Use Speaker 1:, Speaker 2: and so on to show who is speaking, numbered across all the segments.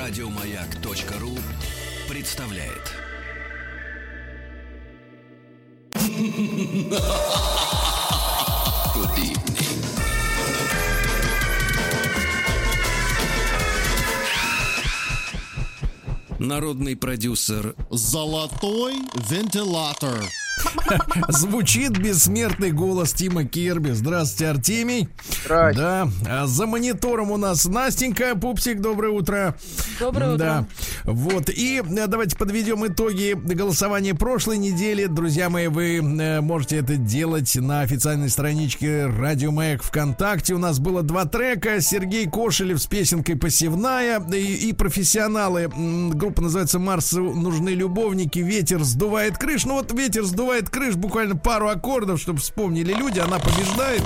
Speaker 1: Радиомаяк.ру представляет. Народный продюсер
Speaker 2: Золотой вентилятор.
Speaker 3: Звучит бессмертный голос Тима Керби. Здравствуйте, Артемий.
Speaker 4: Здрасте.
Speaker 3: Да. А за монитором у нас Настенька. Пупсик, доброе утро.
Speaker 5: Доброе утро.
Speaker 3: Да. Вот. И э, давайте подведем итоги голосования прошлой недели. Друзья мои, вы э, можете это делать на официальной страничке Радио Маяк ВКонтакте. У нас было два трека. Сергей Кошелев с песенкой «Посевная» и, и профессионалы. Группа называется «Марсу нужны любовники». «Ветер сдувает крыш». Ну вот «Ветер сдувает крыш» буквально пару аккордов, чтобы вспомнили люди. Она побеждает.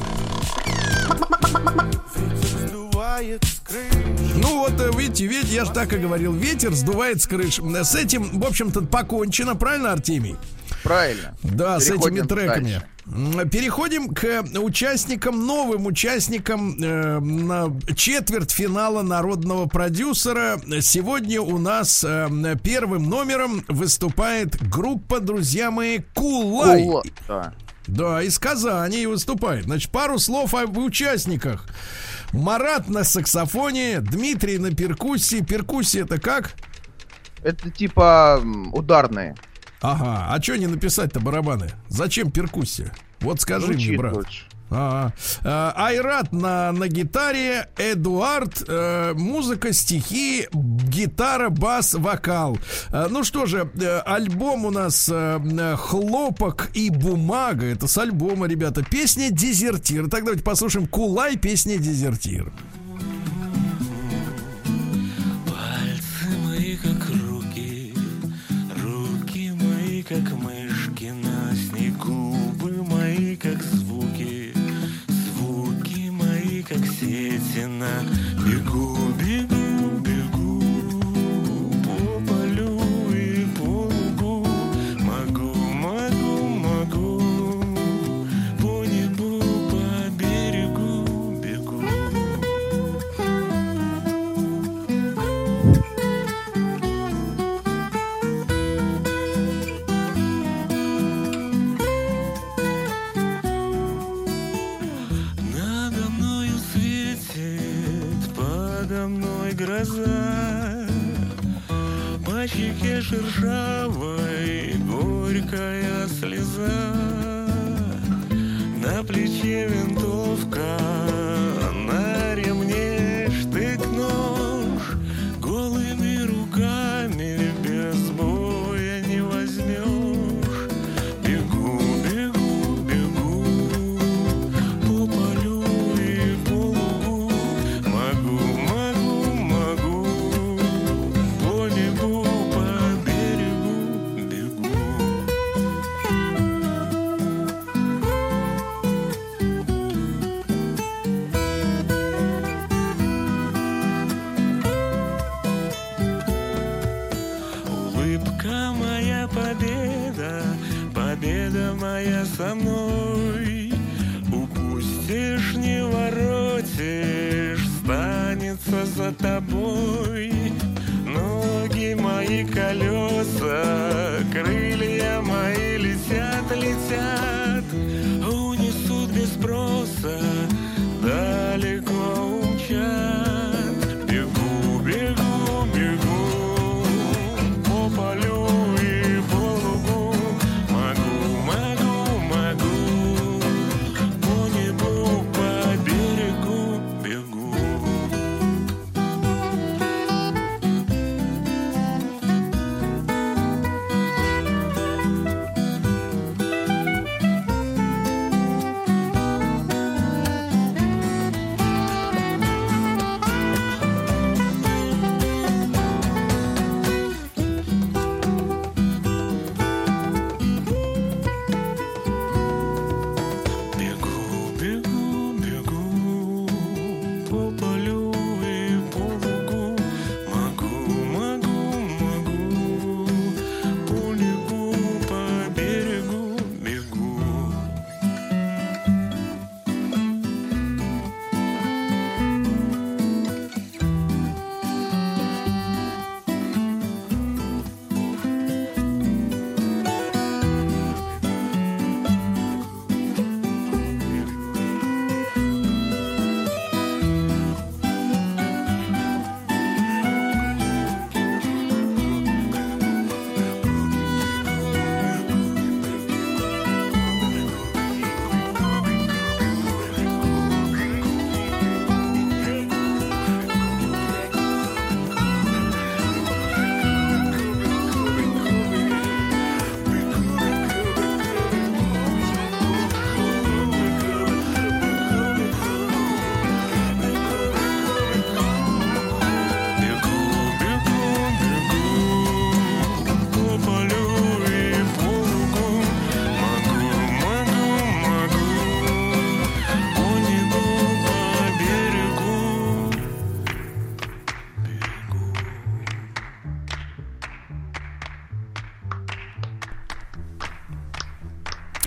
Speaker 3: Ну вот, э, видите, ведь я же так и говорил, ветер сдувает с крыш. С этим, в общем-то, покончено, правильно, Артемий?
Speaker 4: Правильно.
Speaker 3: Да, с
Speaker 4: Переходим
Speaker 3: этими треками.
Speaker 4: дальше.
Speaker 3: Переходим к участникам, новым участникам э, на четвертьфинала народного продюсера. Сегодня у нас э, первым номером выступает группа, друзья мои, Кулай.
Speaker 4: Кула- да.
Speaker 3: Да, из Казани выступает. Значит, пару слов об участниках. Марат на саксофоне, Дмитрий на перкуссии. Перкуссия это как?
Speaker 4: Это типа ударные.
Speaker 3: Ага, а что не написать-то барабаны? Зачем перкуссия? Вот скажи мне,
Speaker 4: Звучит
Speaker 3: брат.
Speaker 4: лучше.
Speaker 3: Ага. А, Айрат на, на гитаре, Эдуард, э, музыка, стихи, гитара, бас, вокал. А, ну что же, э, альбом у нас э, э, «Хлопок и бумага». Это с альбома, ребята. Песня «Дезертир». Так давайте послушаем Кулай, песня «Дезертир».
Speaker 6: Пальцы мои как руки, руки мои как сети на бегу, бегу, моя со мной. Упустишь, не воротишь, станется за тобой. Ноги мои колеса, крылья мои летят, летят, унесут без спроса, далеко умчат.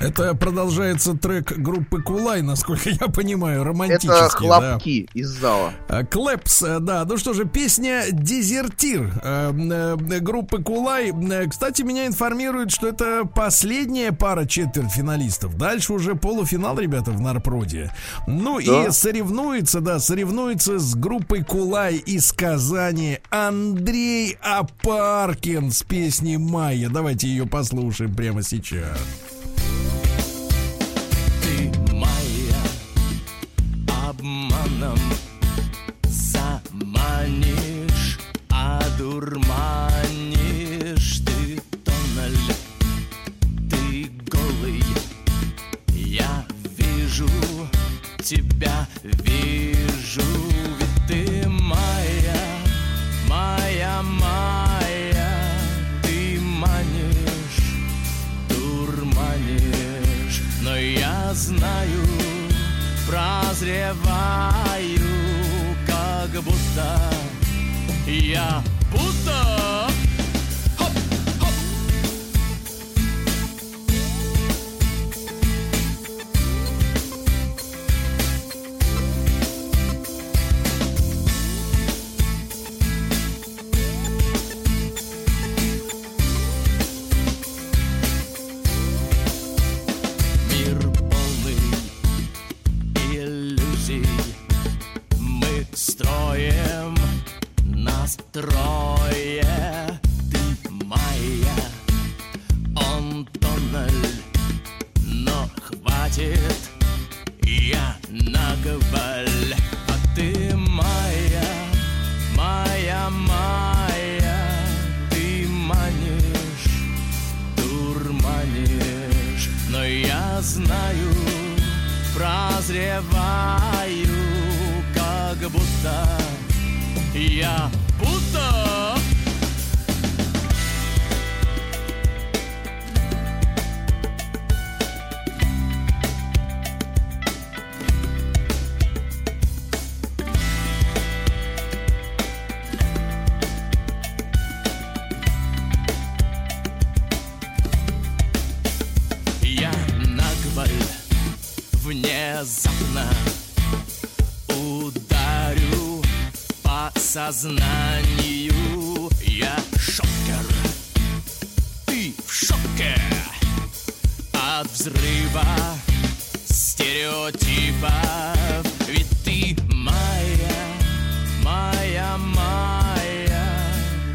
Speaker 3: Это продолжается трек группы Кулай, насколько я понимаю, романтический.
Speaker 4: Это
Speaker 3: да.
Speaker 4: хлопки из зала.
Speaker 3: А, Клэпс, э, да, ну что же, песня «Дезертир» э, э, группы Кулай. Кстати, меня информируют, что это последняя пара четвертьфиналистов. Дальше уже полуфинал, ребята, в Нарпроде. Ну и
Speaker 4: Да.
Speaker 3: соревнуется, да, соревнуется с группой Кулай из Казани Андрей Апаркин с песней «Майя». Давайте ее послушаем прямо сейчас.
Speaker 5: Я будто тоннель Но хватит, я наговаль А ты моя, моя, моя. Ты манишь дурманишь, но я знаю, прозреваю, сознанию. Я шокер, ты в шоке от взрыва стереотипов. Ведь ты моя, моя, моя,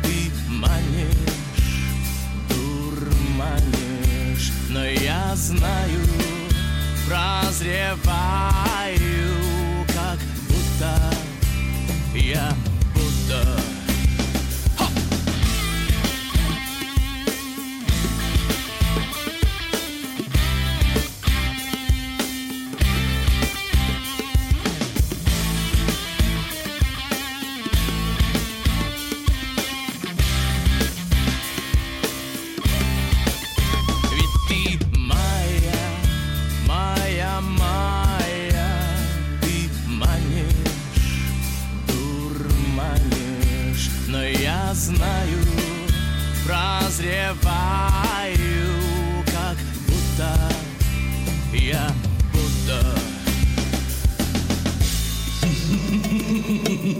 Speaker 5: ты манишь дурманишь, но я знаю, прозреваю, как будто я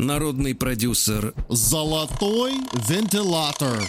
Speaker 1: Народный продюсер
Speaker 2: Золотой вентилятор.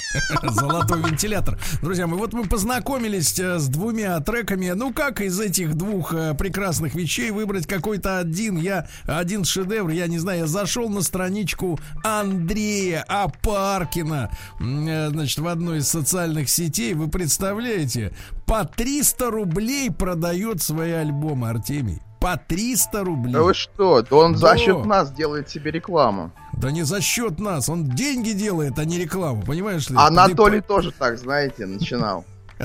Speaker 3: Золотой вентилятор. Друзья мои, вот мы познакомились э, с двумя треками. Ну, как из этих двух э, прекрасных вещей выбрать какой-то один? Я один шедевр, я не знаю, я зашел на страничку Андрея Апаркина, э, значит, в одной из социальных сетей. Вы представляете, по 300 рублей продает свои альбомы, Артемий. По 300 рублей.
Speaker 4: Да вы что? Да он
Speaker 3: Да.
Speaker 4: за счет нас делает себе рекламу.
Speaker 3: Да не за счет нас, он деньги делает, а не рекламу, понимаешь ли?
Speaker 4: А
Speaker 3: Ты
Speaker 4: Анатолий
Speaker 3: по-
Speaker 4: тоже так, знаете, начинал.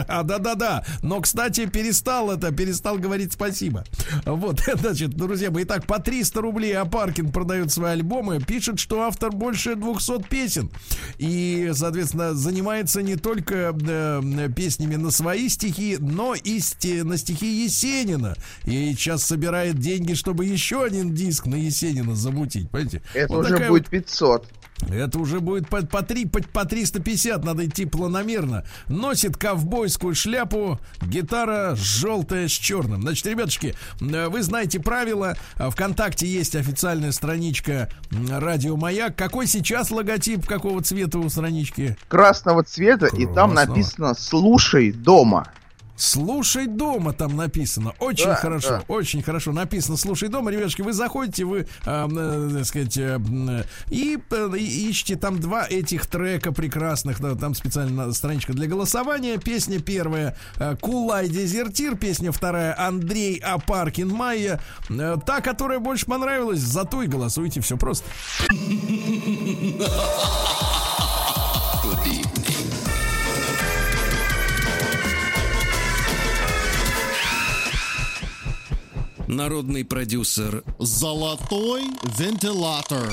Speaker 3: А, да-да-да. Но, кстати, перестал это, перестал говорить спасибо. Вот, значит, друзья мои, итак, по 300 рублей Апаркин продает свои альбомы. Пишет, что автор больше 200 песен. И, соответственно, занимается не только э, песнями на свои стихи, но и сти- на стихи Есенина. И сейчас собирает деньги, чтобы еще один диск на Есенина замутить. Понимаете?
Speaker 4: Это
Speaker 3: Вот
Speaker 4: уже будет 500.
Speaker 3: Это уже будет по, по, три- по, по 350, надо идти планомерно. Носит ковбойскую шляпу, гитара желтая с черным. Значит, ребятушки, э, вы знаете правила. А Вконтакте есть официальная страничка Радио Маяк. Какой сейчас логотип, какого цвета у странички?
Speaker 4: Красного цвета, и там
Speaker 3: Красного.
Speaker 4: написано «Слушай дома».
Speaker 3: Слушай дома там написано. Очень
Speaker 4: Да,
Speaker 3: хорошо,
Speaker 4: да.
Speaker 3: очень хорошо написано. Слушай дома, ребятушки, вы заходите, вы, а, э, так сказать, э, м, и, э, ищите там два этих трека прекрасных. да, там специально страничка для голосования. Песня первая э, Кулай Дезертир, песня вторая Андрей Апаркин Майя. Э, Та, которая больше понравилась, за ту и голосуйте. Все просто.
Speaker 1: Народный продюсер
Speaker 2: Золотой вентилятор.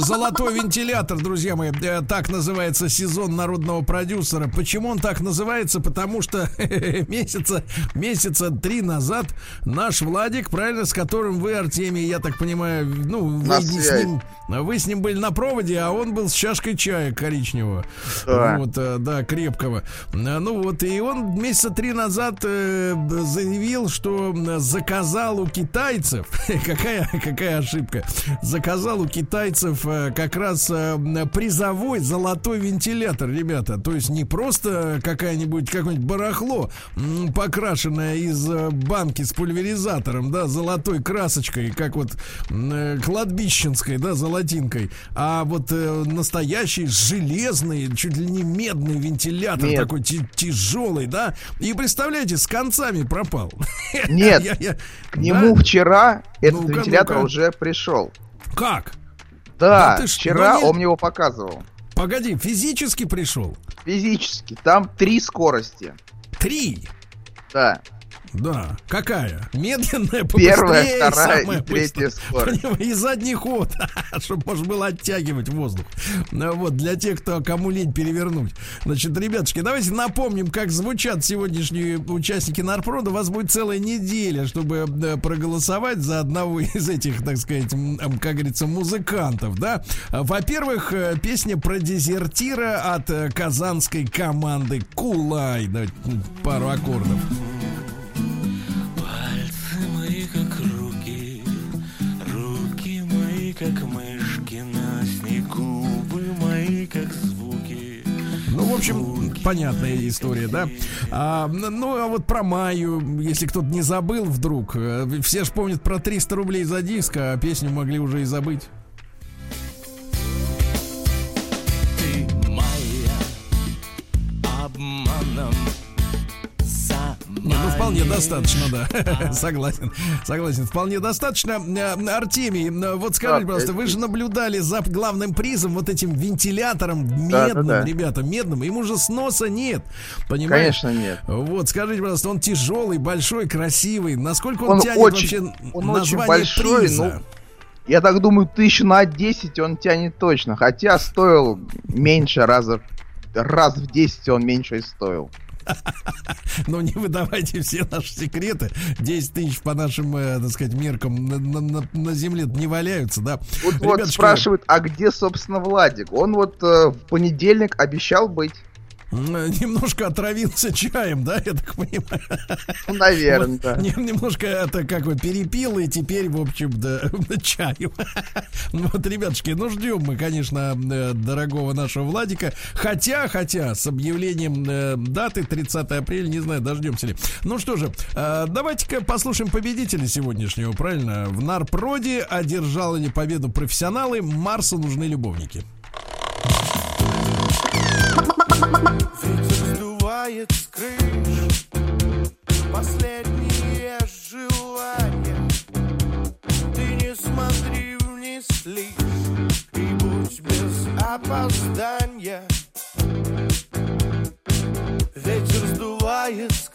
Speaker 3: Золотой вентилятор, друзья мои, э, так называется сезон народного продюсера. Почему он так называется? Потому что месяца, месяца три назад наш Владик, правильно, с которым вы, Артемий, я так понимаю, ну, вы, с ним, вы с ним были на проводе, а он был с чашкой чая коричневого.
Speaker 4: Да.
Speaker 3: Вот, э, да, крепкого. Э, Ну вот, и он месяца три назад заявил, что заказал у китайцев, какая, какая ошибка, заказал у китайцев э, как раз э, призовой золотой вентилятор, ребята. То есть не просто какая-нибудь, какое-нибудь барахло, покрашенное из э, банки с пульверизатором, да, золотой красочкой, как вот кладбищенской, да, золотинкой, а вот настоящий железный, чуть ли не медный вентилятор,
Speaker 4: Нет.
Speaker 3: такой тяжелый, да, и представляете, с концами пропал.
Speaker 4: Нет,
Speaker 3: Я- я-
Speaker 4: К нему
Speaker 3: Да?
Speaker 4: вчера этот
Speaker 3: Ну-ка,
Speaker 4: вентилятор
Speaker 3: ну-ка.
Speaker 4: уже пришел.
Speaker 3: Как?
Speaker 4: Да,
Speaker 3: Да ж-
Speaker 4: вчера
Speaker 3: не-
Speaker 4: он мне его показывал.
Speaker 3: Погоди, физически пришел?
Speaker 4: Физически. Там три скорости.
Speaker 3: Три.
Speaker 4: Да.
Speaker 3: Да. Какая? Медленная,
Speaker 4: Первая,
Speaker 3: побыстрее,
Speaker 4: вторая
Speaker 3: самая
Speaker 4: и третья скорость.
Speaker 3: И задний ход, чтобы можно было оттягивать воздух. Ну, Вот, для тех, кто кому лень перевернуть. Значит, ребятушки, давайте напомним, как звучат сегодняшние участники Нарпрода. У вас будет целая неделя, чтобы проголосовать за одного из этих, так сказать, как говорится, музыкантов, да? Во-первых, э, песня про дезертира от э, казанской команды Кулай. Давайте пару аккордов.
Speaker 5: Как мышки на снегу, губы мои как звуки.
Speaker 3: Ну, в общем, понятная история, да? А, ну, а вот про Майю, если кто-то не забыл вдруг, э, все же помнят про 300 рублей за диск, а песню могли уже и забыть. Вполне достаточно, да. согласен, согласен. Вполне достаточно. Э, Артемий, э, вот скажите, пожалуйста,
Speaker 4: это-
Speaker 3: вы же наблюдали за главным призом, вот этим вентилятором медным,
Speaker 4: да, да.
Speaker 3: ребята, медным. Ему же сноса нет, понимаешь?
Speaker 4: Конечно, нет.
Speaker 3: Вот, скажите, пожалуйста, он тяжелый, большой, красивый. Насколько он,
Speaker 4: Он
Speaker 3: тянет
Speaker 4: очень-
Speaker 3: вообще
Speaker 4: он очень
Speaker 3: название
Speaker 4: большой,
Speaker 3: приза?
Speaker 4: ну, Я так думаю, тысячу на 10 он тянет точно. Хотя стоил меньше раза. Раз в 10 он меньше и стоил.
Speaker 3: Но не выдавайте все наши секреты. 10 тысяч по нашим, э, так сказать, меркам на, на- на- земле не валяются, да.
Speaker 4: Вот, вот
Speaker 3: Ребятушки,
Speaker 4: спрашивают, а где, собственно, Владик? Он вот э, в понедельник обещал быть.
Speaker 3: Э, Немножко отравился чаем, да, я так понимаю.
Speaker 4: Ну, наверное, да.
Speaker 3: Нем- Немножко это как бы перепил, и теперь, в общем, да, чаю. Ну Вот, ребятушки, ну ждем мы, конечно, э, дорогого нашего Владика. Хотя, хотя, с объявлением э, даты 30 апреля, не знаю, дождемся ли. Ну что же, давайте-ка послушаем победителя сегодняшнего, правильно? В Нарпроде одержали ли победу профессионалы, Марсу нужны любовники.
Speaker 7: Ветер сдувает с Последние желания Ты не смотри вниз лишь И будь без опоздания. Ветер сдувает с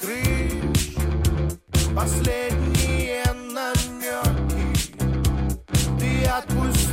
Speaker 7: Последние намеки. Ты отпусти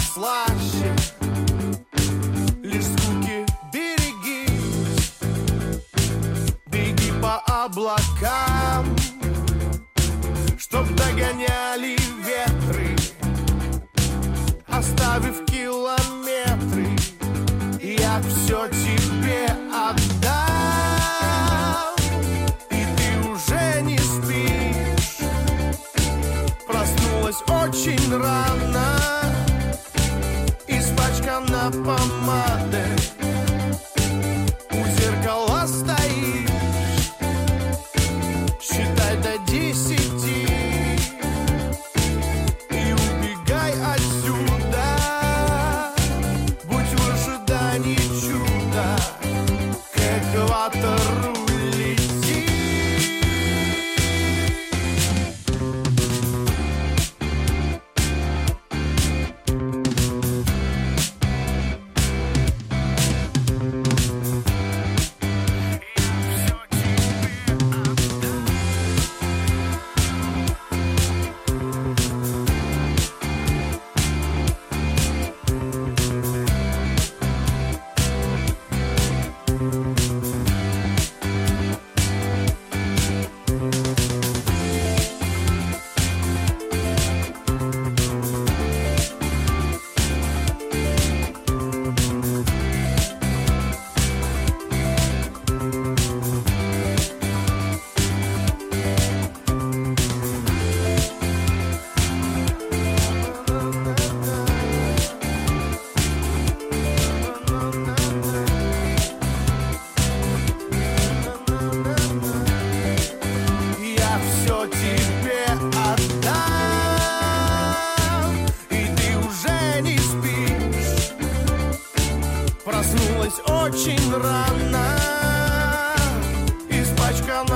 Speaker 7: slide.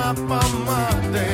Speaker 7: na palma dele.